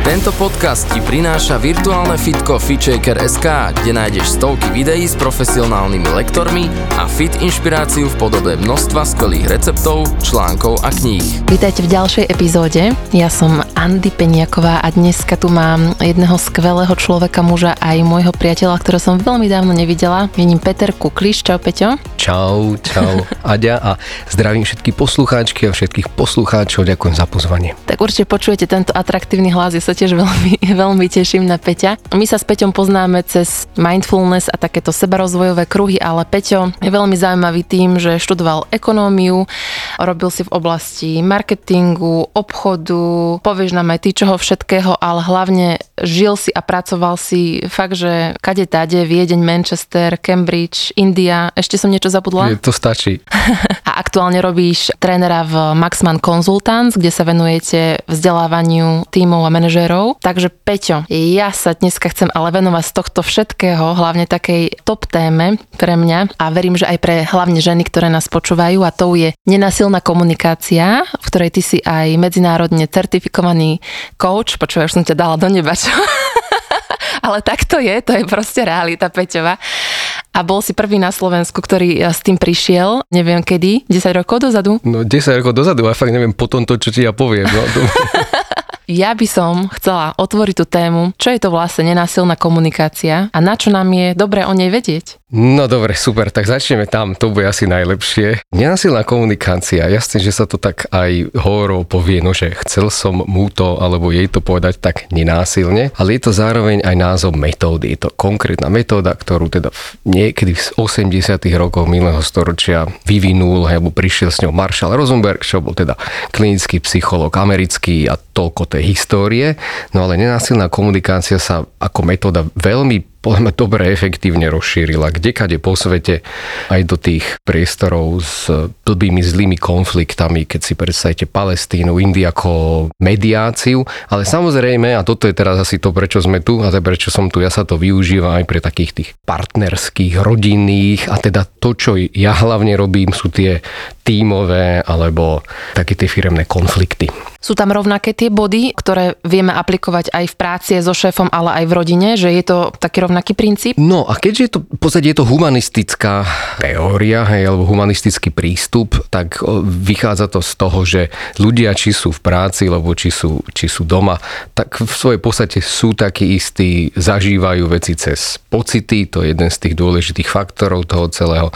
Tento podcast ti prináša virtuálne fitko FitShaker.sk, kde nájdeš stovky videí s profesionálnymi lektormi a fit inšpiráciu v podobe množstva skvelých receptov, článkov a kníh. Vítajte v ďalšej epizóde. Ja som Andy Peniaková a dneska tu mám jedného skvelého človeka, muža aj môjho priateľa, ktorého som veľmi dávno nevidela. Je ním Peter Kukliš. Čau Peťo. Čau, čau Aďa a zdravím všetky poslucháčky a všetkých poslucháčov. Ďakujem za pozvanie. Tak určite počujete tento atraktívny hlas, ja sa tiež veľmi, veľmi teším na Peťa. My sa s Peťom poznáme cez mindfulness a takéto sebarozvojové kruhy, ale Peťo je veľmi zaujímavý tým, že študoval ekonómiu, robil si v oblasti marketingu, obchodu, povieš nám aj ty čoho všetkého, ale hlavne žil si a pracoval si fakt, že kade tade, Viedeň, Manchester, Cambridge, India, ešte som niečo zabudla? To stačí. a aktuálne robíš trénera v Maxman Consultants, kde sa venujete vzdelávaniu tímov a manažérov. Takže Peťo, ja sa dneska chcem ale venovať z tohto všetkého, hlavne takej top téme pre mňa a verím, že aj pre hlavne ženy, ktoré nás počúvajú a to je nenasilná komunikácia, v ktorej ty si aj medzinárodne certifikovaný coach. Počúvaj, už som ťa dala do neba, čo? ale tak to je, to je proste realita Peťova. A bol si prvý na Slovensku, ktorý s tým prišiel, neviem kedy, 10 rokov dozadu? No 10 rokov dozadu, a fakt neviem potom to, čo ti ja poviem. No. Ja by som chcela otvoriť tú tému, čo je to vlastne nenásilná komunikácia a na čo nám je dobre o nej vedieť. No dobre, super, tak začneme tam, to bude asi najlepšie. Nenasilná komunikácia, jasne, že sa to tak aj horou povie, no že chcel som mu to alebo jej to povedať tak nenásilne, ale je to zároveň aj názov metódy. Je to konkrétna metóda, ktorú teda niekedy v 80 rokoch minulého storočia vyvinul, alebo prišiel s ňou Marshall Rosenberg, čo bol teda klinický psychológ americký a toľko tej histórie. No ale nenásilná komunikácia sa ako metóda veľmi podľa dobre efektívne rozšírila kdekade po svete aj do tých priestorov s blbými zlými konfliktami, keď si predstavíte Palestínu, Indii ako mediáciu, ale samozrejme, a toto je teraz asi to, prečo sme tu a prečo som tu, ja sa to využívam aj pre takých tých partnerských, rodinných a teda to, čo ja hlavne robím, sú tie tímové alebo také tie firemné konflikty. Sú tam rovnaké tie body, ktoré vieme aplikovať aj v práci so šéfom, ale aj v rodine, že je to taký rovnaký princíp? No a keďže je to, v podstate je to humanistická teória, hej, alebo humanistický prístup, tak vychádza to z toho, že ľudia, či sú v práci, alebo či sú, či sú doma, tak v svojej podstate sú takí istí, zažívajú veci cez pocity, to je jeden z tých dôležitých faktorov toho celého.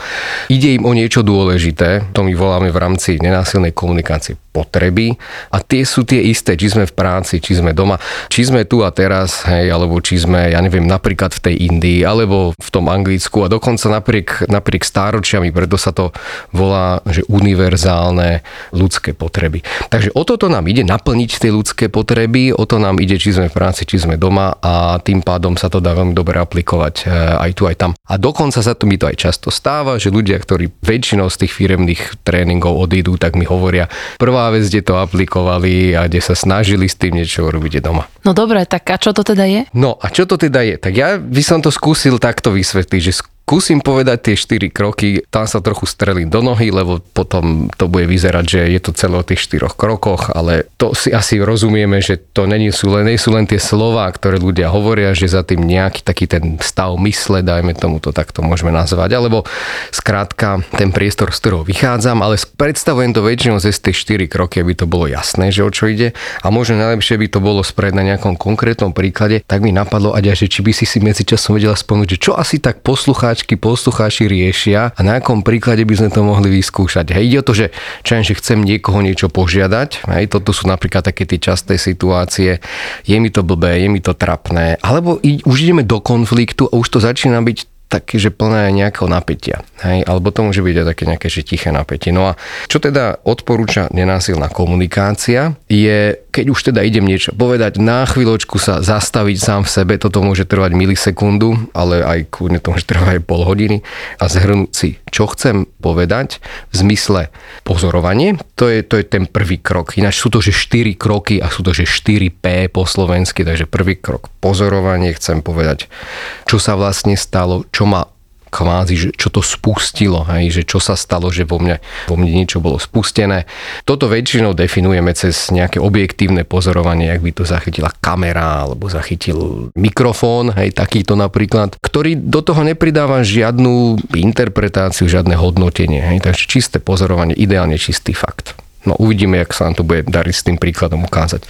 Ide im o niečo dôležité, to my voláme v rámci nenásilnej komunikácie potreby a tie sú tie isté, či sme v práci, či sme doma, či sme tu a teraz, hej, alebo či sme, ja neviem, napríklad v tej Indii, alebo v tom Anglicku a dokonca napriek, napriek stáročiami, preto sa to volá, že univerzálne ľudské potreby. Takže o toto nám ide naplniť tie ľudské potreby, o to nám ide, či sme v práci, či sme doma a tým pádom sa to dá veľmi dobre aplikovať eh, aj tu, aj tam. A dokonca sa to mi to aj často stáva, že ľudia, ktorí väčšinou z tých firemných tréningov odídu, tak mi hovoria, prvá vec, kde to aplikovali a kde sa snažili s tým niečo urobiť doma. No dobre, tak a čo to teda je? No a čo to teda je? Tak ja by som to skúsil takto vysvetliť, že Skúsim povedať tie 4 kroky, tam sa trochu strelím do nohy, lebo potom to bude vyzerať, že je to celé o tých 4 krokoch, ale to si asi rozumieme, že to není sú len, nie sú len tie slova, ktoré ľudia hovoria, že za tým nejaký taký ten stav mysle, dajme tomu to takto môžeme nazvať, alebo skrátka ten priestor, z ktorého vychádzam, ale predstavujem to väčšinou cez tie 4 kroky, aby to bolo jasné, že o čo ide. A možno najlepšie by to bolo spreť na nejakom konkrétnom príklade, tak mi napadlo, Aďa, že či by si si medzičasom vedela spomenúť, že čo asi tak posluchá poslucháčky, poslucháči riešia a na akom príklade by sme to mohli vyskúšať. Hej, ide o to, že, čo že chcem niekoho niečo požiadať, hej, toto sú napríklad také tie časté situácie, je mi to blbé, je mi to trapné, alebo už ideme do konfliktu a už to začína byť také, že plné nejakého napätia. Hej? Alebo to môže byť aj také nejaké že tiché napätie. No a čo teda odporúča nenásilná komunikácia, je, keď už teda idem niečo povedať, na chvíľočku sa zastaviť sám v sebe, toto môže trvať milisekundu, ale aj kľudne to môže trvať aj pol hodiny a zhrnúť si, čo chcem povedať v zmysle pozorovanie, to je, to je ten prvý krok. Ináč sú to, že 4 kroky a sú to, že 4P po slovensky, takže prvý krok pozorovanie, chcem povedať, čo sa vlastne stalo, čo ma kvázi, že čo to spustilo, hej, že čo sa stalo, že vo mne, vo mne niečo bolo spustené. Toto väčšinou definujeme cez nejaké objektívne pozorovanie, ak by to zachytila kamera alebo zachytil mikrofón, hej, takýto napríklad, ktorý do toho nepridáva žiadnu interpretáciu, žiadne hodnotenie, hej, takže čisté pozorovanie, ideálne čistý fakt. No uvidíme, jak sa nám to bude dariť s tým príkladom ukázať.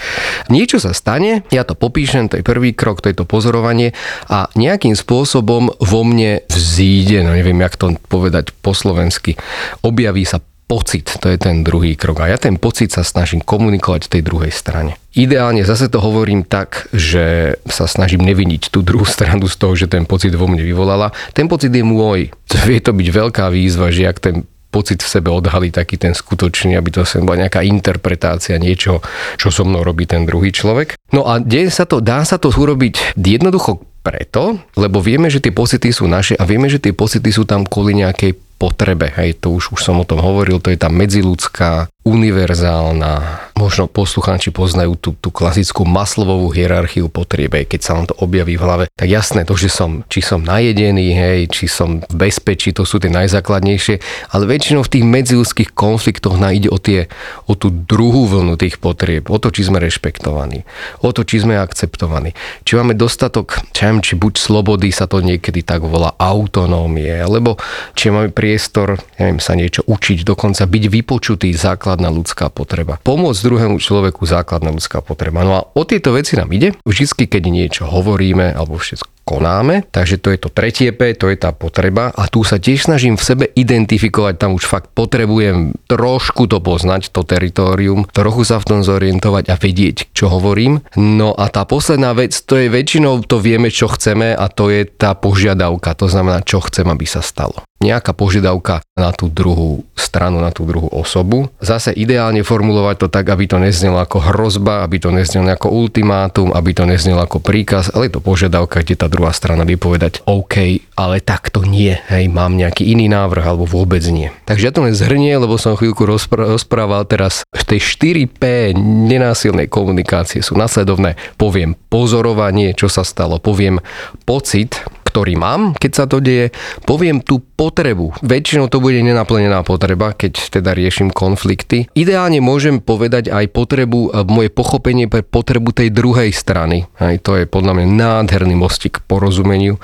Niečo sa stane, ja to popíšem, to je prvý krok, to je to pozorovanie a nejakým spôsobom vo mne vzíde, no neviem, jak to povedať po slovensky, objaví sa pocit, to je ten druhý krok. A ja ten pocit sa snažím komunikovať tej druhej strane. Ideálne zase to hovorím tak, že sa snažím neviniť tú druhú stranu z toho, že ten pocit vo mne vyvolala. Ten pocit je môj. Vie to byť veľká výzva, že ak ten pocit v sebe odhalí taký ten skutočný, aby to sem bola nejaká interpretácia niečo, čo so mnou robí ten druhý človek. No a deje sa to, dá sa to urobiť jednoducho preto, lebo vieme, že tie pocity sú naše a vieme, že tie pocity sú tam kvôli nejakej potrebe. Hej, to už, už som o tom hovoril, to je tá medziludská, univerzálna, možno poslucháči poznajú tú, tú klasickú maslovú hierarchiu potriebe, keď sa vám to objaví v hlave, tak jasné to, že som, či som najedený, hej, či som v bezpečí, to sú tie najzákladnejšie, ale väčšinou v tých medziludských konfliktoch nám o, tie, o tú druhú vlnu tých potrieb, o to, či sme rešpektovaní, o to, či sme akceptovaní, či máme dostatok, či, či buď slobody sa to niekedy tak volá, autonómie, alebo či máme priestor, neviem, sa niečo učiť, dokonca byť vypočutý, základná ľudská potreba. Pomôcť druhému človeku, základná ľudská potreba. No a o tieto veci nám ide. Vždycky, keď niečo hovoríme, alebo všetko konáme. Takže to je to tretie P, to je tá potreba a tu sa tiež snažím v sebe identifikovať, tam už fakt potrebujem trošku to poznať, to teritorium, trochu sa v tom zorientovať a vedieť, čo hovorím. No a tá posledná vec, to je väčšinou to vieme, čo chceme a to je tá požiadavka, to znamená, čo chcem, aby sa stalo nejaká požiadavka na tú druhú stranu, na tú druhú osobu. Zase ideálne formulovať to tak, aby to neznelo ako hrozba, aby to neznelo ako ultimátum, aby to neznelo ako príkaz, ale je to požiadavka, kde tá druhá strana by povedať OK, ale tak to nie, hej, mám nejaký iný návrh alebo vôbec nie. Takže ja to len zhrnie, lebo som chvíľku rozprával teraz. V tej 4P nenásilnej komunikácie sú nasledovné. Poviem pozorovanie, čo sa stalo, poviem pocit, ktorý mám, keď sa to deje, poviem tú potrebu. Väčšinou to bude nenaplnená potreba, keď teda riešim konflikty. Ideálne môžem povedať aj potrebu, moje pochopenie pre potrebu tej druhej strany. Aj to je podľa mňa nádherný mostik k porozumeniu.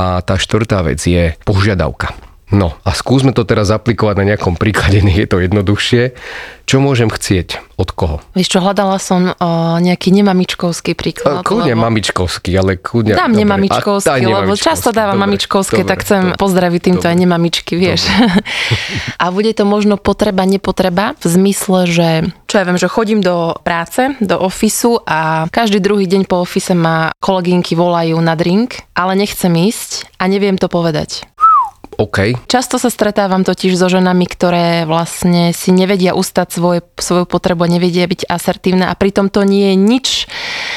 A tá štvrtá vec je požiadavka. No a skúsme to teraz aplikovať na nejakom príklade, nech je to jednoduchšie. Čo môžem chcieť? Od koho? Vieš čo, hľadala som o, nejaký nemamičkovský príklad. Kľudne lebo... mamičkovský, ale kľudne... Dám dobre. nemamičkovský, a, lebo nemamičkovský. často dávam dobre, mamičkovské, dobre, tak chcem dobre, pozdraviť týmto dobre, aj nemamičky, vieš. a bude to možno potreba, nepotreba v zmysle, že čo ja viem, že chodím do práce, do ofisu a každý druhý deň po ofise ma kolegynky volajú na drink, ale nechcem ísť a neviem to povedať. OK. Často sa stretávam totiž so ženami, ktoré vlastne si nevedia ustať svoj, svoju potrebu a nevedia byť asertívne a pritom to nie je nič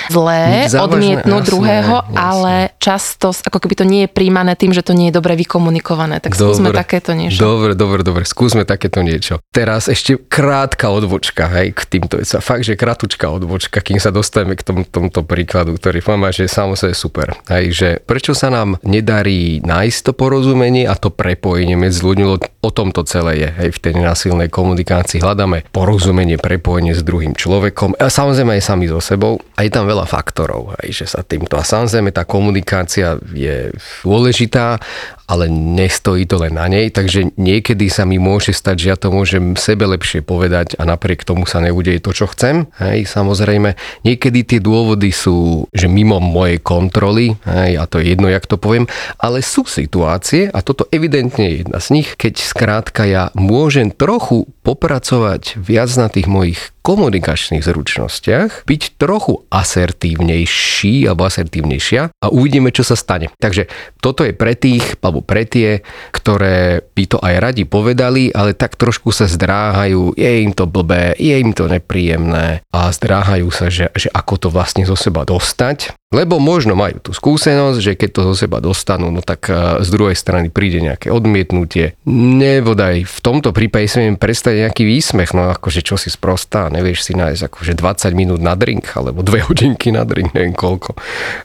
zlé odmietnúť druhého, jasné. ale často ako keby to nie je príjmané tým, že to nie je dobre vykomunikované. Tak dobre, skúsme takéto niečo. Dobre, dobre, dobre, skúsme takéto niečo. Teraz ešte krátka odbočka, hej, k týmto vecam. Fakt, že kratučká odbočka, kým sa dostaneme k tom, tomto príkladu, ktorý poviem, že samozrejme super. Hej, že prečo sa nám nedarí nájsť to porozumenie a to prepojenie medzi ľuďmi, o tom to celé je. Hej, v tej nenásilnej komunikácii hľadáme porozumenie, prepojenie s druhým človekom a samozrejme aj sami so sebou. A je tam veľa faktorov, hej, že sa týmto. A samozrejme tá komunikácia je dôležitá ale nestojí to len na nej, takže niekedy sa mi môže stať, že ja to môžem sebe lepšie povedať a napriek tomu sa neudeje to, čo chcem. Hej, samozrejme, niekedy tie dôvody sú, že mimo mojej kontroly, hej, a to je jedno, jak to poviem, ale sú situácie, a toto evidentne je jedna z nich, keď skrátka ja môžem trochu popracovať viac na tých mojich komunikačných zručnostiach, byť trochu asertívnejší alebo asertívnejšia a uvidíme, čo sa stane. Takže toto je pre tých, alebo pre tie, ktoré by to aj radi povedali, ale tak trošku sa zdráhajú, je im to blbé, je im to nepríjemné a zdráhajú sa, že, že ako to vlastne zo seba dostať. Lebo možno majú tú skúsenosť, že keď to zo seba dostanú, no tak e, z druhej strany príde nejaké odmietnutie. Nebodaj v tomto prípade si viem predstaviť nejaký výsmech, no akože čo si sprostá, nevieš si nájsť akože 20 minút na drink, alebo 2 hodinky na drink, neviem koľko.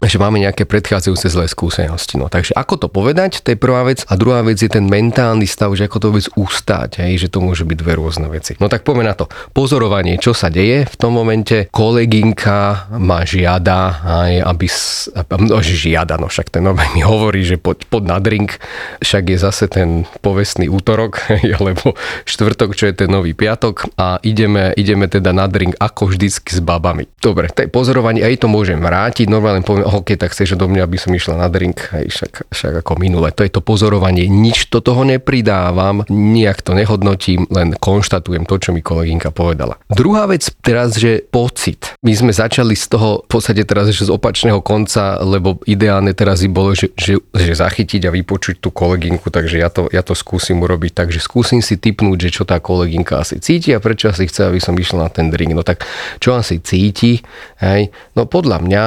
Takže máme nejaké predchádzajúce zlé skúsenosti. No takže ako to povedať, to je prvá vec. A druhá vec je ten mentálny stav, že ako to vec ustáť, hej, že to môže byť dve rôzne veci. No tak poďme na to. Pozorovanie, čo sa deje v tom momente. Kolegynka ma žiada, aj, aby no, žiada, no však ten normálne mi hovorí, že poď, poď na drink, však je zase ten povestný útorok, alebo štvrtok, čo je ten nový piatok a ideme, ideme teda na drink ako vždycky s babami. Dobre, to je pozorovanie, aj to môžem vrátiť, normálne poviem, ok, tak chceš do mňa, aby som išla na drink, aj však, však ako minule. To je to pozorovanie, nič do toho nepridávam, nijak to nehodnotím, len konštatujem to, čo mi kolegynka povedala. Druhá vec teraz, že pocit. My sme začali z toho v podstate teraz, že z opačného opačného konca, lebo ideálne teraz by bolo, že, že, že zachytiť a vypočuť tú kolegynku, takže ja to, ja to skúsim urobiť. Takže skúsim si typnúť, že čo tá kolegynka asi cíti a prečo asi chce, aby som išla na ten drink. No tak čo asi cíti? Hej? No podľa mňa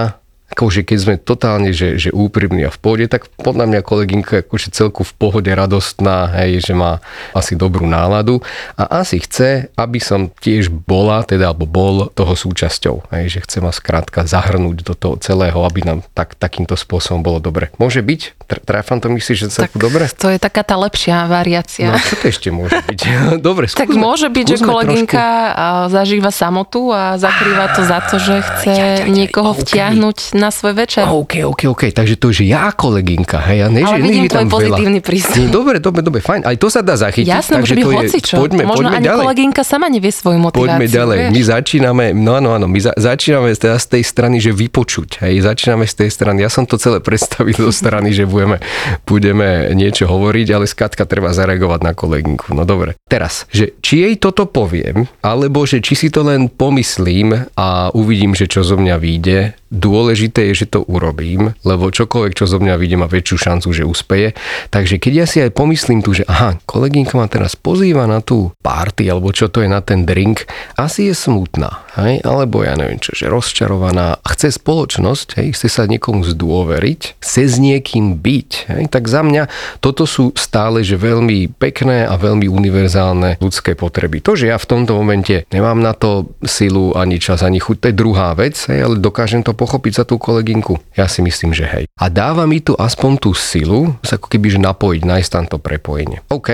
akože keď sme totálne, že, že úprimní a v pohode, tak podľa mňa kolegynka akože celku v pohode radostná, hej, že má asi dobrú náladu a asi chce, aby som tiež bola, teda alebo bol toho súčasťou, hej, že chce ma skrátka zahrnúť do toho celého, aby nám tak, takýmto spôsobom bolo dobre. Môže byť? Trafam to myslíš, že celku tak dobre? To je taká tá lepšia variácia. No čo to ešte môže byť? dobre, skúsme, Tak môže byť, že kolegynka trošku... zažíva samotu a zakrýva to za to, že chce aj, aj, aj, niekoho vtiahnuť na svoj večer. OK, OK, OK, takže to, že ja kolegynka, hej, ja ne, Ale že vidím tvoj pozitívny prístup. Dobre, dobre, dobre, fajn, aj to sa dá zachytiť. Jasné, to je, hocičo. Poďme, Možno poďme ani ďalej. kolegynka sama nevie svoju motiváciu. Poďme ďalej, vieš? my začíname, no áno, áno, my za, začíname teda z tej strany, že vypočuť, hej, začíname z tej strany, ja som to celé predstavil zo strany, že budeme, budeme niečo hovoriť, ale skratka treba zareagovať na kolegynku. No dobre. Teraz, že či jej toto poviem, alebo že či si to len pomyslím a uvidím, že čo zo mňa vyjde, Dôležité je, že to urobím, lebo čokoľvek, čo zo mňa vidie, má väčšiu šancu, že úspeje. Takže keď ja si aj pomyslím tu, že aha, kolegynka ma teraz pozýva na tú party, alebo čo to je na ten drink, asi je smutná, hej? alebo ja neviem čo, že rozčarovaná, chce spoločnosť, hej? chce sa niekomu zdôveriť, chce s niekým byť, hej? tak za mňa toto sú stále, že veľmi pekné a veľmi univerzálne ľudské potreby. To, že ja v tomto momente nemám na to silu ani čas, ani chuť, to je druhá vec, hej? ale dokážem to pochopiť za tú kolegynku? Ja si myslím, že hej. A dáva mi tu aspoň tú silu, sa ako keby že napojiť, nájsť tam to prepojenie. OK.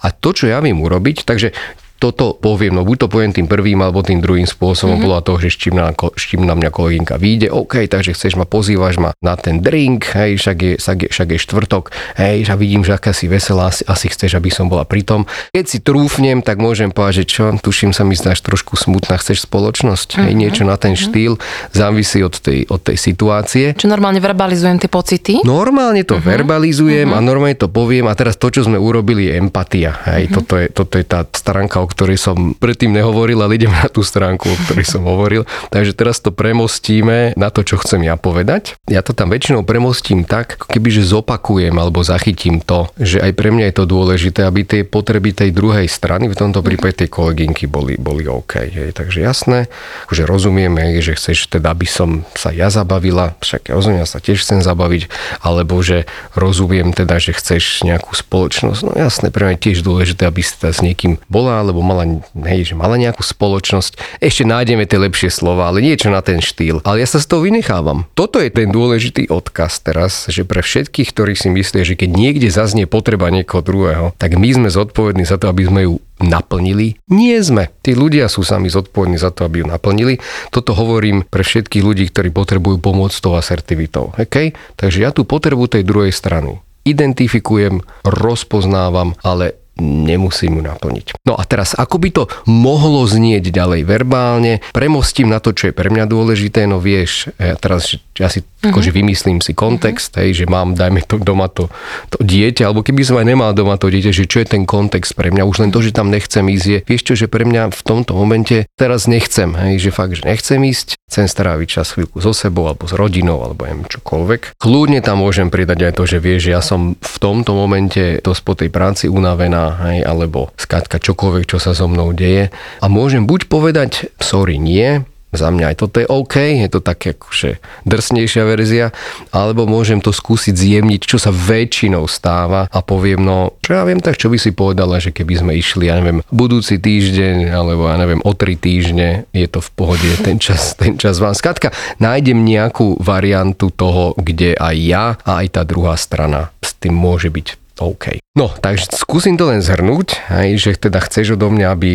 A to, čo ja viem urobiť, takže toto poviem, no buď to poviem tým prvým alebo tým druhým spôsobom, mm-hmm. podľa toho, že s čím na, s čím na mňa kolegynka vyjde, OK, takže chceš ma, pozývaš ma na ten drink, hej, však je, však je, však je štvrtok, hej, a vidím, že aká si veselá, asi, asi chceš, aby som bola pri tom. Keď si trúfnem, tak môžem povedať, že čo, tuším sa mi zdáš trošku smutná, chceš spoločnosť, mm-hmm. hej, niečo na ten mm-hmm. štýl, závisí od tej, od tej situácie. Čo normálne verbalizujem tie pocity? Normálne to mm-hmm. verbalizujem mm-hmm. a normálne to poviem a teraz to, čo sme urobili, je empatia. Hej, mm-hmm. toto, je, toto je tá stránka, o ktorej som predtým nehovoril, ale idem na tú stránku, o ktorej som hovoril. Takže teraz to premostíme na to, čo chcem ja povedať. Ja to tam väčšinou premostím tak, keby že zopakujem alebo zachytím to, že aj pre mňa je to dôležité, aby tie potreby tej druhej strany, v tomto prípade tej kolegynky, boli, boli OK. Hej. Takže jasné, že rozumieme, že chceš teda, aby som sa ja zabavila, však ja rozumiem, ja sa tiež chcem zabaviť, alebo že rozumiem teda, že chceš nejakú spoločnosť. No jasné, pre mňa je tiež dôležité, aby si teda s niekým bola, alebo mala, hej, že mala nejakú spoločnosť. Ešte nájdeme tie lepšie slova, ale niečo na ten štýl. Ale ja sa z toho vynechávam. Toto je ten dôležitý odkaz teraz, že pre všetkých, ktorí si myslia, že keď niekde zaznie potreba niekoho druhého, tak my sme zodpovední za to, aby sme ju naplnili? Nie sme. Tí ľudia sú sami zodpovední za to, aby ju naplnili. Toto hovorím pre všetkých ľudí, ktorí potrebujú pomôcť tou asertivitou. Okay? Takže ja tú potrebu tej druhej strany identifikujem, rozpoznávam, ale nemusím ju naplniť. No a teraz, ako by to mohlo znieť ďalej verbálne, premostím na to, čo je pre mňa dôležité, no vieš, ja teraz ja si mm-hmm. akože vymyslím si kontext, mm-hmm. hej, že mám, dajme to doma to, to dieťa, alebo keby som aj nemal doma to dieťa, že čo je ten kontext pre mňa, už len to, že tam nechcem ísť, je, vieš čo, že pre mňa v tomto momente teraz nechcem, hej, že fakt, že nechcem ísť, chcem stráviť čas chvíľku so sebou, alebo s rodinou, alebo neviem čokoľvek. Kľudne tam môžem pridať aj to, že vieš, že ja som v tomto momente dosť po tej práci unavená, hej, alebo skátka čokoľvek, čo sa so mnou deje. A môžem buď povedať, sorry, nie, za mňa aj toto je OK, je to také akože drsnejšia verzia, alebo môžem to skúsiť zjemniť, čo sa väčšinou stáva a poviem, no čo ja viem, tak čo by si povedala, že keby sme išli, ja neviem, budúci týždeň, alebo ja neviem, o tri týždne, je to v pohode, ten čas, ten čas vám. Skladka, nájdem nejakú variantu toho, kde aj ja a aj tá druhá strana s tým môže byť OK. No, takže skúsim to len zhrnúť, aj, že teda chceš odo mňa, aby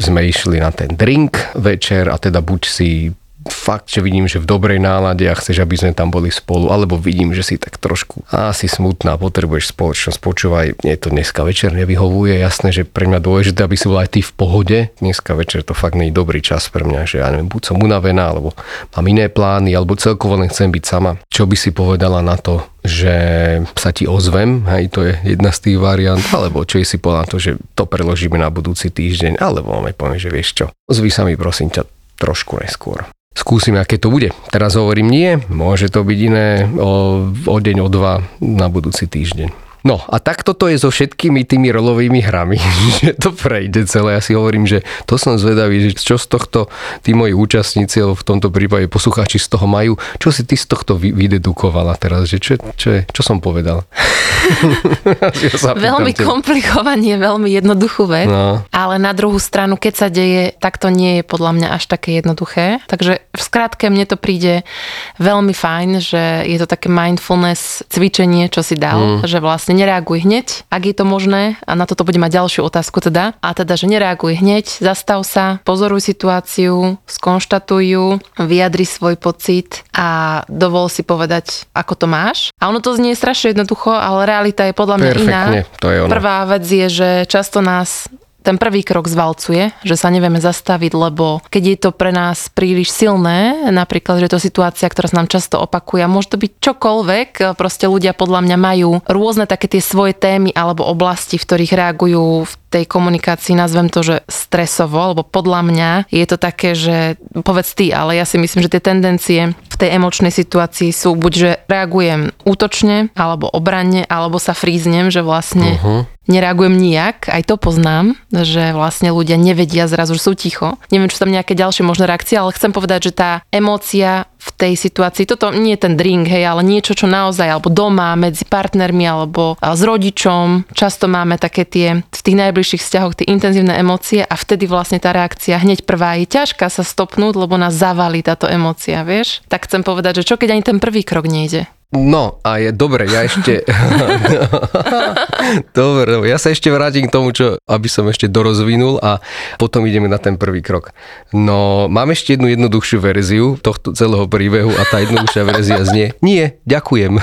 sme išli na ten drink večer a teda buď si fakt, že vidím, že v dobrej nálade a chceš, aby sme tam boli spolu, alebo vidím, že si tak trošku asi smutná, potrebuješ spoločnosť, počúvaj, nie to dneska večer nevyhovuje, jasné, že pre mňa dôležité, aby si bol aj ty v pohode, dneska večer to fakt nie je dobrý čas pre mňa, že ja neviem, buď som unavená, alebo mám iné plány, alebo celkovo len chcem byť sama. Čo by si povedala na to, že sa ti ozvem, hej, to je jedna z tých variant, alebo čo si povedala to, že to preložíme na budúci týždeň, alebo máme poviem, že vieš čo, ozvi sa mi prosím ťa trošku neskôr. Skúsime, aké to bude. Teraz hovorím nie, môže to byť iné o, o deň, o dva na budúci týždeň. No a takto to je so všetkými tými rolovými hrami, že to prejde celé. Ja si hovorím, že to som zvedavý, že čo z tohto tí moji účastníci, alebo v tomto prípade poslucháči z toho majú, čo si ty z tohto vydedukovala teraz, že čo, čo, čo som povedal? Ja veľmi komplikovaný je veľmi jednoduchú vec, no. ale na druhú stranu, keď sa deje, tak to nie je podľa mňa až také jednoduché. Takže v skratke mne to príde veľmi fajn, že je to také mindfulness cvičenie, čo si dal, mm. že vlastne vlastne nereaguj hneď, ak je to možné, a na toto bude mať ďalšiu otázku teda, a teda, že nereaguj hneď, zastav sa, pozoruj situáciu, skonštatuj ju, vyjadri svoj pocit a dovol si povedať, ako to máš. A ono to znie strašne jednoducho, ale realita je podľa mňa Perfektne, iná. To je ono. Prvá vec je, že často nás ten prvý krok zvalcuje, že sa nevieme zastaviť, lebo keď je to pre nás príliš silné, napríklad, že je to situácia, ktorá sa nám často opakuje, môže to byť čokoľvek, proste ľudia podľa mňa majú rôzne také tie svoje témy alebo oblasti, v ktorých reagujú v tej komunikácii, nazvem to, že stresovo, lebo podľa mňa je to také, že povedz ty, ale ja si myslím, že tie tendencie v tej emočnej situácii sú buď, že reagujem útočne, alebo obranne, alebo sa fríznem, že vlastne uh-huh nereagujem nijak, aj to poznám, že vlastne ľudia nevedia zrazu, že sú ticho. Neviem, sú tam nejaké ďalšie možné reakcie, ale chcem povedať, že tá emócia v tej situácii, toto nie je ten drink, hej, ale niečo, čo naozaj, alebo doma, medzi partnermi, alebo s rodičom, často máme také tie, v tých najbližších vzťahoch, tie intenzívne emócie a vtedy vlastne tá reakcia hneď prvá je ťažká sa stopnúť, lebo nás zavalí táto emócia, vieš. Tak chcem povedať, že čo keď ani ten prvý krok nejde? No a je dobre, ja ešte... dobre, ja sa ešte vrátim k tomu, čo, aby som ešte dorozvinul a potom ideme na ten prvý krok. No, mám ešte jednu jednoduchšiu verziu tohto celého príbehu a tá jednoduchšia verzia znie Nie, ďakujem.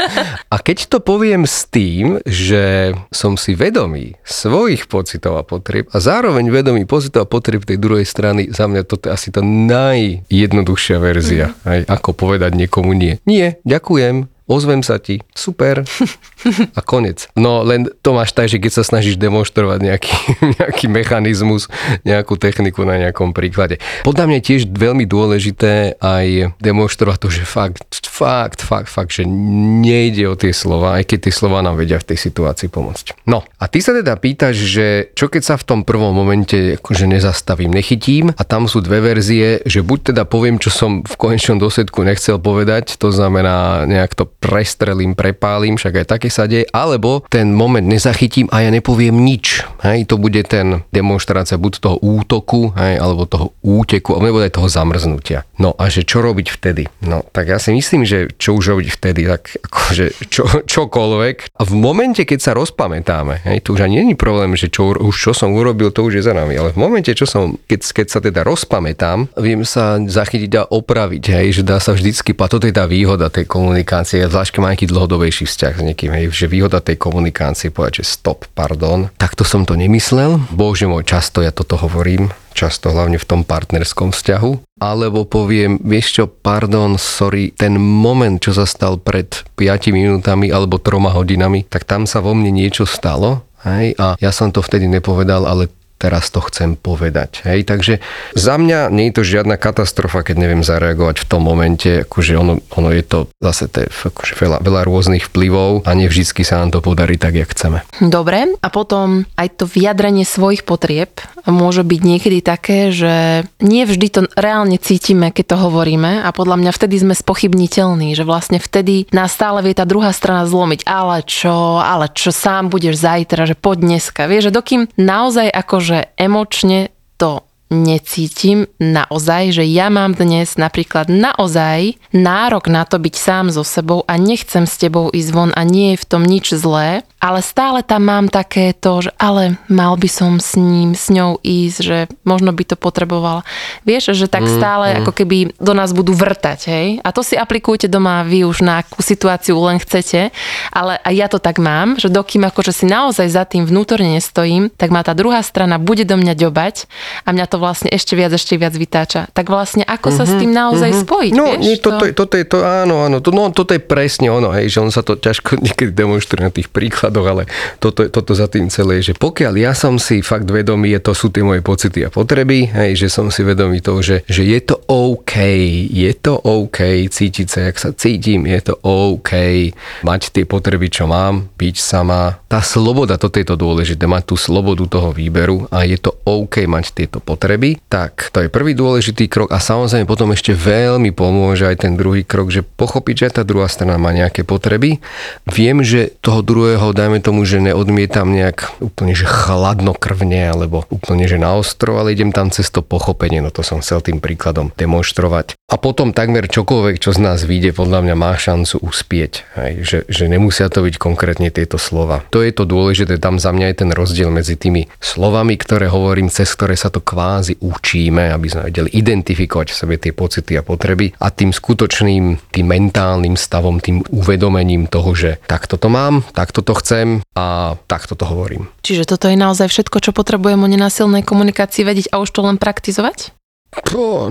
a keď to poviem s tým, že som si vedomý svojich pocitov a potrieb a zároveň vedomý pocitov a potrieb tej druhej strany, za mňa toto je asi tá najjednoduchšia verzia. Mm. Aj, ako povedať niekomu nie. Nie, ďakujem ozvem sa ti, super a konec. No len to máš tak, že keď sa snažíš demonstrovať nejaký, nejaký mechanizmus, nejakú techniku na nejakom príklade. Podľa mňa je tiež veľmi dôležité aj demonstrovať to, že fakt, fakt, fakt, fakt, že nejde o tie slova, aj keď tie slova nám vedia v tej situácii pomôcť. No a ty sa teda pýtaš, že čo keď sa v tom prvom momente akože nezastavím, nechytím a tam sú dve verzie, že buď teda poviem, čo som v konečnom dôsledku nechcel povedať, to znamená nejak to prestrelím, prepálim, však aj také sa deje, alebo ten moment nezachytím a ja nepoviem nič. Hej, to bude ten demonstrácia buď toho útoku, hej, alebo toho úteku, alebo aj toho zamrznutia. No a že čo robiť vtedy? No tak ja si myslím, že čo už robiť vtedy, tak akože čo, čokoľvek. A v momente, keď sa rozpamätáme, hej, to už ani není problém, že čo, už čo som urobil, to už je za nami, ale v momente, čo som, keď, keď sa teda rozpamätám, viem sa zachytiť a opraviť, hej, že dá sa vždycky, a toto je tá výhoda tej komunikácie, zvlášť keď má nejaký dlhodobejší vzťah s niekým, hej, že výhoda tej komunikácie povedať, že stop, pardon, takto som to nemyslel. Bože môj, často ja toto hovorím, často hlavne v tom partnerskom vzťahu, alebo poviem, vieš čo, pardon, sorry, ten moment, čo sa stal pred 5 minútami alebo troma hodinami, tak tam sa vo mne niečo stalo, hej, a ja som to vtedy nepovedal, ale teraz to chcem povedať. Hej, takže za mňa nie je to žiadna katastrofa, keď neviem zareagovať v tom momente, akože ono, ono je to zase te, akože veľa, veľa rôznych vplyvov a nevždy sa nám to podarí tak, jak chceme. Dobre, a potom aj to vyjadrenie svojich potrieb môže byť niekedy také, že nie vždy to reálne cítime, keď to hovoríme a podľa mňa vtedy sme spochybniteľní, že vlastne vtedy nás stále vie tá druhá strana zlomiť, ale čo, ale čo sám budeš zajtra, že poď dneska. Vieš, že dokým naozaj akože že emočne to necítim naozaj, že ja mám dnes napríklad naozaj nárok na to byť sám so sebou a nechcem s tebou ísť von a nie je v tom nič zlé, ale stále tam mám také to, že ale mal by som s ním, s ňou ísť, že možno by to potrebovala. Vieš, že tak mm, stále mm, ako keby do nás budú vrtať, hej? A to si aplikujte doma vy už na akú situáciu len chcete, ale aj ja to tak mám, že dokým akože si naozaj za tým vnútorne nestojím, tak ma tá druhá strana bude do mňa ďobať a mňa to vlastne ešte viac, ešte viac vytáča. Tak vlastne ako uh-huh, sa s mhm, tým naozaj uh-huh. spojiť, No, vieš? Nie, toto, to... toto je to, áno, áno, to, no, toto je presne ono, hej, že on sa to ťažko niekedy demonstruje na tých príkladoch, ale toto, toto za tým celé je, že pokiaľ ja som si fakt vedomý, je to sú tie moje pocity a potreby, hej, že som si vedomý toho, že, že je to OK, je to OK cítiť sa, jak sa cítim, je to OK mať tie potreby, čo mám, byť sama. Tá sloboda, toto je to dôležité, mať tú slobodu toho výberu a je to OK mať tieto potreby, tak to je prvý dôležitý krok a samozrejme potom ešte veľmi pomôže aj ten druhý krok, že pochopiť, že tá druhá strana má nejaké potreby. Viem, že toho druhého dajme tomu, že neodmietam nejak úplne, že chladnokrvne, alebo úplne, že na ostro, ale idem tam cez to pochopenie, no to som chcel tým príkladom demonstrovať. A potom takmer čokoľvek, čo z nás vyjde, podľa mňa má šancu uspieť, hej, že, že nemusia to byť konkrétne tieto slova. To je to dôležité, tam za mňa je ten rozdiel medzi tými slovami, ktoré hovorím, cez ktoré sa to kvázi učíme, aby sme vedeli identifikovať v sebe tie pocity a potreby a tým skutočným, tým mentálnym stavom, tým uvedomením toho, že takto to mám, takto to chcem a takto to hovorím. Čiže toto je naozaj všetko, čo potrebujem o nenásilnej komunikácii vedieť a už to len praktizovať?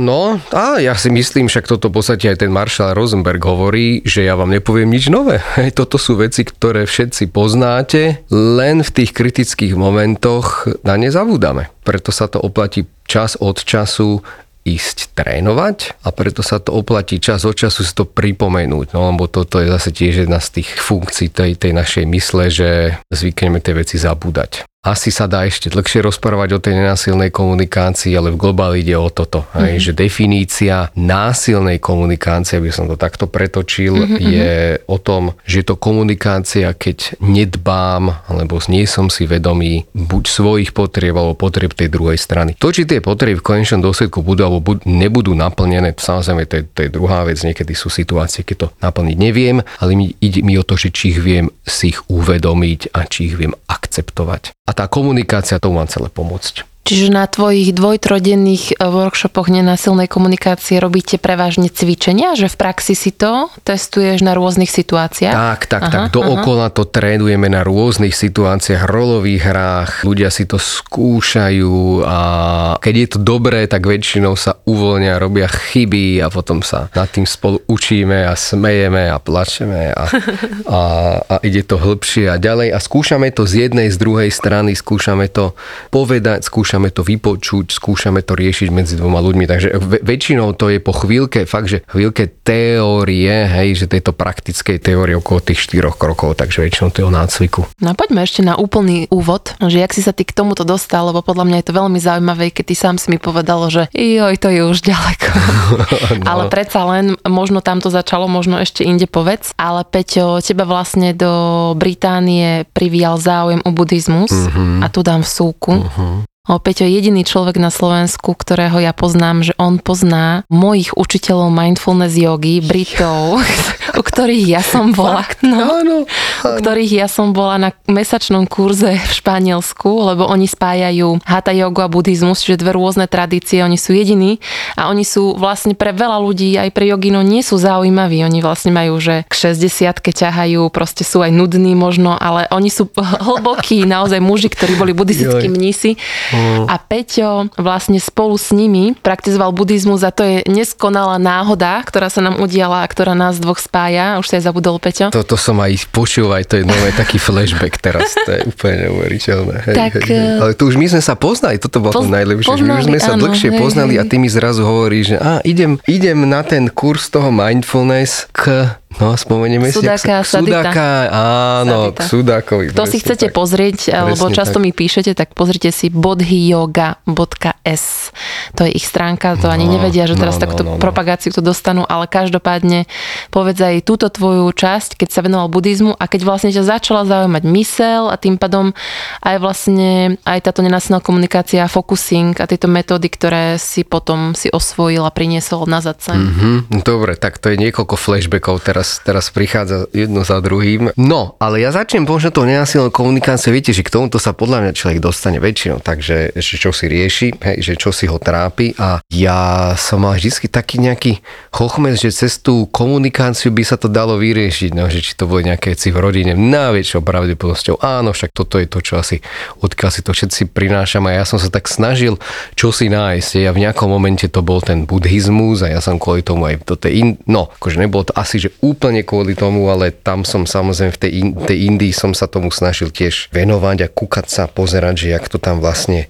No, a ja si myslím, však toto v podstate aj ten Marshall Rosenberg hovorí, že ja vám nepoviem nič nové. Toto sú veci, ktoré všetci poznáte, len v tých kritických momentoch na ne zabúdame. Preto sa to oplatí čas od času ísť trénovať a preto sa to oplatí čas od času si to pripomenúť, no lebo toto je zase tiež jedna z tých funkcií tej, tej našej mysle, že zvykneme tie veci zabúdať asi sa dá ešte dlhšie rozprávať o tej nenásilnej komunikácii, ale v globáli ide o toto, mm-hmm. aj, že definícia násilnej komunikácie, aby som to takto pretočil, mm-hmm. je o tom, že je to komunikácia, keď nedbám, alebo nie som si vedomý buď svojich potrieb, alebo potrieb tej druhej strany. To, či tie potreby v konečnom dôsledku budú alebo budú, nebudú naplnené, samozrejme to je, to je druhá vec, niekedy sú situácie, keď to naplniť neviem, ale mi, ide mi o to, že či ich viem si ich uvedomiť a či ich viem akceptovať a tá komunikácia tomu má celé pomôcť. Čiže na tvojich dvojtrodenných eh, workshopoch nenásilnej komunikácie robíte prevažne cvičenia, že v praxi si to testuješ na rôznych situáciách? Tak, tak, aha, tak. Dookola aha. to trénujeme na rôznych situáciách, rolových hrách. Ľudia si to skúšajú a keď je to dobré, tak väčšinou sa uvoľnia, robia chyby a potom sa nad tým spolu učíme a smejeme a plačeme a, a, a ide to hĺbšie a ďalej. A skúšame to z jednej, z druhej strany, skúšame to povedať, skúšame skúšame to vypočuť, skúšame to riešiť medzi dvoma ľuďmi. Takže väčšinou to je po chvíľke, fakt, že chvíľke teórie, hej, že tejto praktickej teórie okolo tých štyroch krokov, takže väčšinou to je o nácviku. No poďme ešte na úplný úvod, že jak si sa ty k tomuto dostal, lebo podľa mňa je to veľmi zaujímavé, keď ty sám si mi povedal, že joj, to je už ďaleko. no. Ale predsa len, možno tam to začalo, možno ešte inde povedz, ale Peťo, teba vlastne do Británie privíjal záujem o buddhizmus uh-huh. a tu dám súku. Uh-huh O Peťo je jediný človek na Slovensku, ktorého ja poznám, že on pozná mojich učiteľov mindfulness jogy, Britov, u ktorých ja som bola. No, Áno, u ktorých ja som bola na mesačnom kurze v Španielsku, lebo oni spájajú hatha jogu a buddhizmus, čiže dve rôzne tradície, oni sú jediní a oni sú vlastne pre veľa ľudí, aj pre jogino nie sú zaujímaví. Oni vlastne majú, že k 60 ťahajú, proste sú aj nudní možno, ale oni sú hlbokí, naozaj muži, ktorí boli buddhistickí Joj. Mnísi a Peťo vlastne spolu s nimi praktizoval buddhizmus a to je neskonalá náhoda, ktorá sa nám udiala a ktorá nás dvoch spája. Už sa aj zabudol Peťo. Toto som aj počul, aj to je nové taký flashback teraz, to je úplne neuveriteľné. Hej, Tak, hej, hej. eh, Ale tu už my sme sa poznali, toto bolo poz- to najlepšie, že my už poznali, sme sa áno, dlhšie hej, poznali a ty mi zrazu hovoríš, že á, idem, idem na ten kurz toho mindfulness k, no spomenieme si, Sudáka, Sadita. Sudáka, áno, Sadita. k Sudákovi. To si chcete tak. pozrieť, lebo Presne často tak. mi píšete, tak pozrite si bodhiyoga.s. To je ich stránka, to ani No, nevedia, že teraz no, no, takto no, no. propagáciu to dostanú, ale každopádne povedz aj túto tvoju časť, keď sa venoval buddhizmu a keď vlastne ťa začala zaujímať mysel a tým pádom aj vlastne aj táto nenásilná komunikácia, focusing a tieto metódy, ktoré si potom si osvojil a priniesol nazad sem. Mhm, dobre, tak to je niekoľko flashbackov, teraz, teraz prichádza jedno za druhým. No, ale ja začnem možno tou nenasilnou komunikáciou, viete, že k tomuto sa podľa mňa človek dostane väčšinou, takže že čo si rieši, hej, že čo si ho trápi. A ja som mal vždy taký nejaký chochmes, že cez tú komunikáciu by sa to dalo vyriešiť, no, že či to boli nejaké veci v rodine, najväčšou pravdepodobnosťou áno, však toto je to, čo asi odkiaľ si to všetci prinášam a ja som sa tak snažil čo si nájsť. Ja v nejakom momente to bol ten buddhizmus a ja som kvôli tomu aj do tej, in... no, akože nebolo to asi, že úplne kvôli tomu, ale tam som samozrejme v tej, in... tej Indii som sa tomu snažil tiež venovať a kúkať sa, pozerať, že jak to tam vlastne,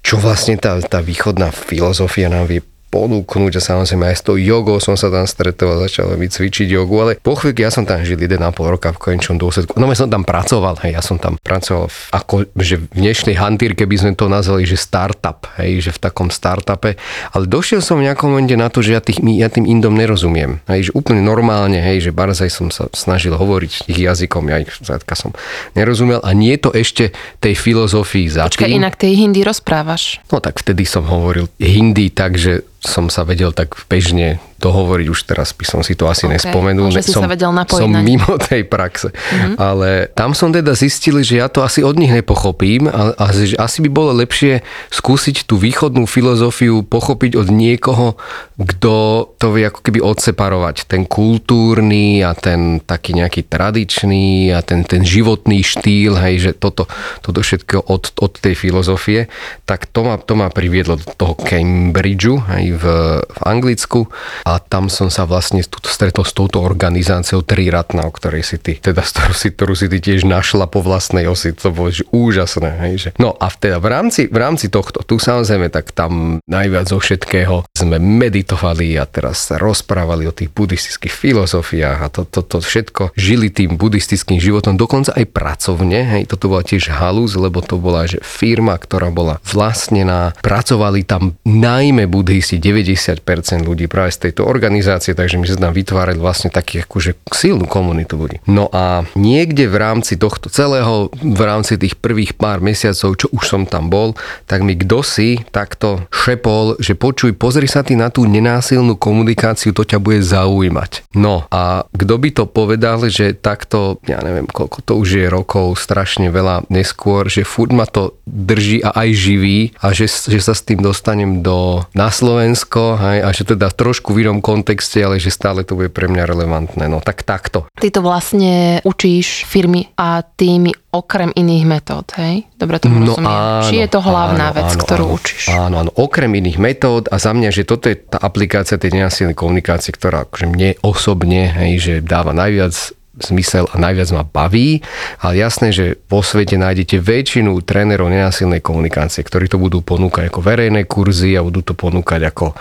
čo vlastne tá, tá východná filozofia nám vie ponúknuť a samozrejme aj s tou jogou som sa tam stretol a začal mi cvičiť jogu, ale po chvíľke ja som tam žil 1,5 roka v konečnom dôsledku. No ja som tam pracoval, hej, ja som tam pracoval v, ako, že v dnešnej hantírke by sme to nazvali, že startup, hej, že v takom startupe, ale došiel som v nejakom momente na to, že ja, tých, ja tým Indom nerozumiem, hej, že úplne normálne, hej, že barzaj som sa snažil hovoriť ich jazykom, ja ich zrátka som nerozumel a nie to ešte tej filozofii za Počkaj, inak tej hindi rozprávaš. No tak vtedy som hovoril hindi tak, že som sa vedel tak bežne dohovoriť, už teraz by som si to asi Ok, nespomenul. že som, sa vedel napojiť som na mimo tej praxe. Mm-hmm. Ale tam som teda zistil, že ja to asi od nich nepochopím a, a že asi by bolo lepšie skúsiť tú východnú filozofiu pochopiť od niekoho, kto to vie ako keby odseparovať. Ten kultúrny a ten taký nejaký tradičný a ten, ten životný štýl, hej, že toto, toto všetko od, od tej filozofie, tak to ma, to ma priviedlo do toho Cambridgeu, hej, v, v Anglicku a tam som sa vlastne stretol s touto organizáciou Triratna, o ktorej si ty, teda ktorú si, ktorú si ty tiež našla po vlastnej osi, to bolo úžasné. Hej, že. No a teda v rámci, v rámci tohto, tu samozrejme, tak tam najviac zo všetkého sme meditovali a teraz sa rozprávali o tých buddhistických filozofiách a to, to, to všetko žili tým buddhistickým životom, dokonca aj pracovne, hej, toto bola tiež halúz, lebo to bola že firma, ktorá bola vlastnená, pracovali tam najmä buddhisti, 90% ľudí práve z tejto organizácie, takže my sme tam vytvárali vlastne taký akože silnú komunitu ľudí. No a niekde v rámci tohto celého, v rámci tých prvých pár mesiacov, čo už som tam bol, tak mi kto si takto šepol, že počuj, pozri sa ty na tú nenásilnú komunikáciu, to ťa bude zaujímať. No a kto by to povedal, že takto, ja neviem, koľko to už je rokov, strašne veľa neskôr, že furt ma to drží a aj živí a že, že sa s tým dostanem do, na Slovensko hej, a že teda trošku v inom kontexte, ale že stále to bude pre mňa relevantné. No tak takto. Ty to vlastne učíš firmy a týmy okrem iných metód, hej? Dobre tomu rozumiem. Či je to hlavná áno, vec, áno, ktorú áno, učíš? Áno, áno, okrem iných metód a za mňa, že toto je tá aplikácia tej nenasilnej komunikácie, ktorá akože mne osobne, hej, že dáva najviac zmysel a najviac ma baví, ale jasné, že vo svete nájdete väčšinu trénerov nenásilnej komunikácie, ktorí to budú ponúkať ako verejné kurzy a budú to ponúkať ako,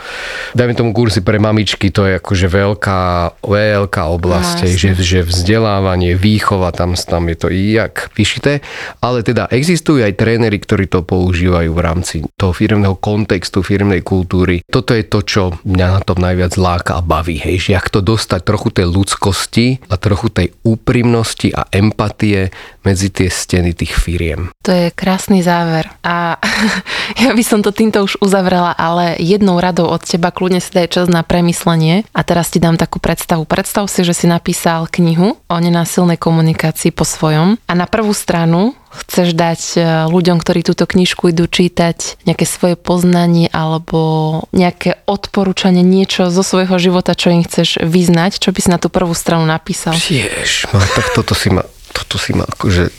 dajme tomu kurzy pre mamičky, to je akože veľká, veľká oblasť, No, že, že vzdelávanie, výchova, tam, tam je to jak vyšité, ale teda existujú aj tréneri, ktorí to používajú v rámci toho firmného kontextu, firmnej kultúry. Toto je to, čo mňa na tom najviac láka a baví, hej, že jak to dostať trochu tej ľudskosti a trochu tej tej úprimnosti a empatie medzi tie steny tých firiem. To je krásny záver. A ja by som to týmto už uzavrela, ale jednou radou od teba kľudne si daj čas na premyslenie. A teraz ti dám takú predstavu. Predstav si, že si napísal knihu o nenásilnej komunikácii po svojom a na prvú stranu chceš dať e, ľuďom, ktorí túto knižku idú čítať, nejaké svoje poznanie alebo nejaké odporúčanie, niečo zo svojho života, čo im chceš vyznať, čo by si na tú prvú stranu napísal? Tiež, tak toto si ma toto si ma akože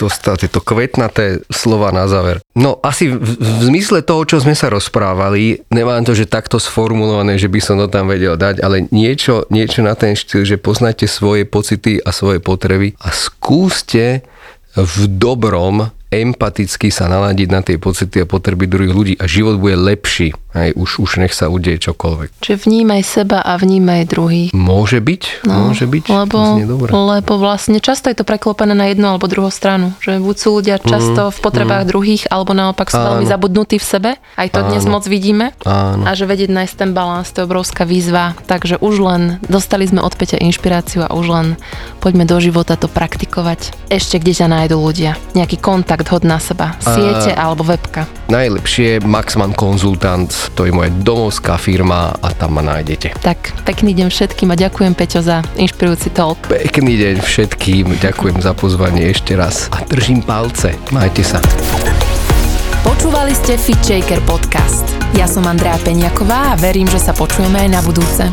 dostal tieto kvetnaté slova na záver. No asi v, v zmysle toho, čo sme sa rozprávali, nemám to, že takto sformulované, že by som to tam vedel dať, ale niečo, niečo na ten štýl, že poznáte svoje pocity a svoje potreby a skúste v dobrom empaticky sa naladiť na tie pocity a potreby druhých ľudí a život bude lepší. Aj už, už nech sa udeje čokoľvek. Čiže vnímaj seba a vnímaj druhých. Môže byť, no, môže byť. Lebo, lebo vlastne často je to preklopené na jednu alebo druhú stranu. Že buď sú ľudia často mm, v potrebách mm. druhých, alebo naopak sú veľmi zabudnutí v sebe. Aj to Áno. dnes moc vidíme. Áno. A že vedieť nájsť ten balans, to je obrovská výzva. Takže už len dostali sme od Peťa inšpiráciu a už len poďme do života to praktikovať. Ešte kde ťa nájdú ľudia. Nejaký kontakt hod na seba. Siete a, alebo webka. Najlepšie je Maxman Konzultant to je moja domovská firma a tam ma nájdete. Tak, pekný deň všetkým a ďakujem Peťo za inšpirujúci talk. Pekný deň všetkým, ďakujem za pozvanie ešte raz a držím palce. Majte sa. Počúvali ste Fit Shaker podcast. Ja som Andrea Peňaková a verím, že sa počujeme aj na budúce.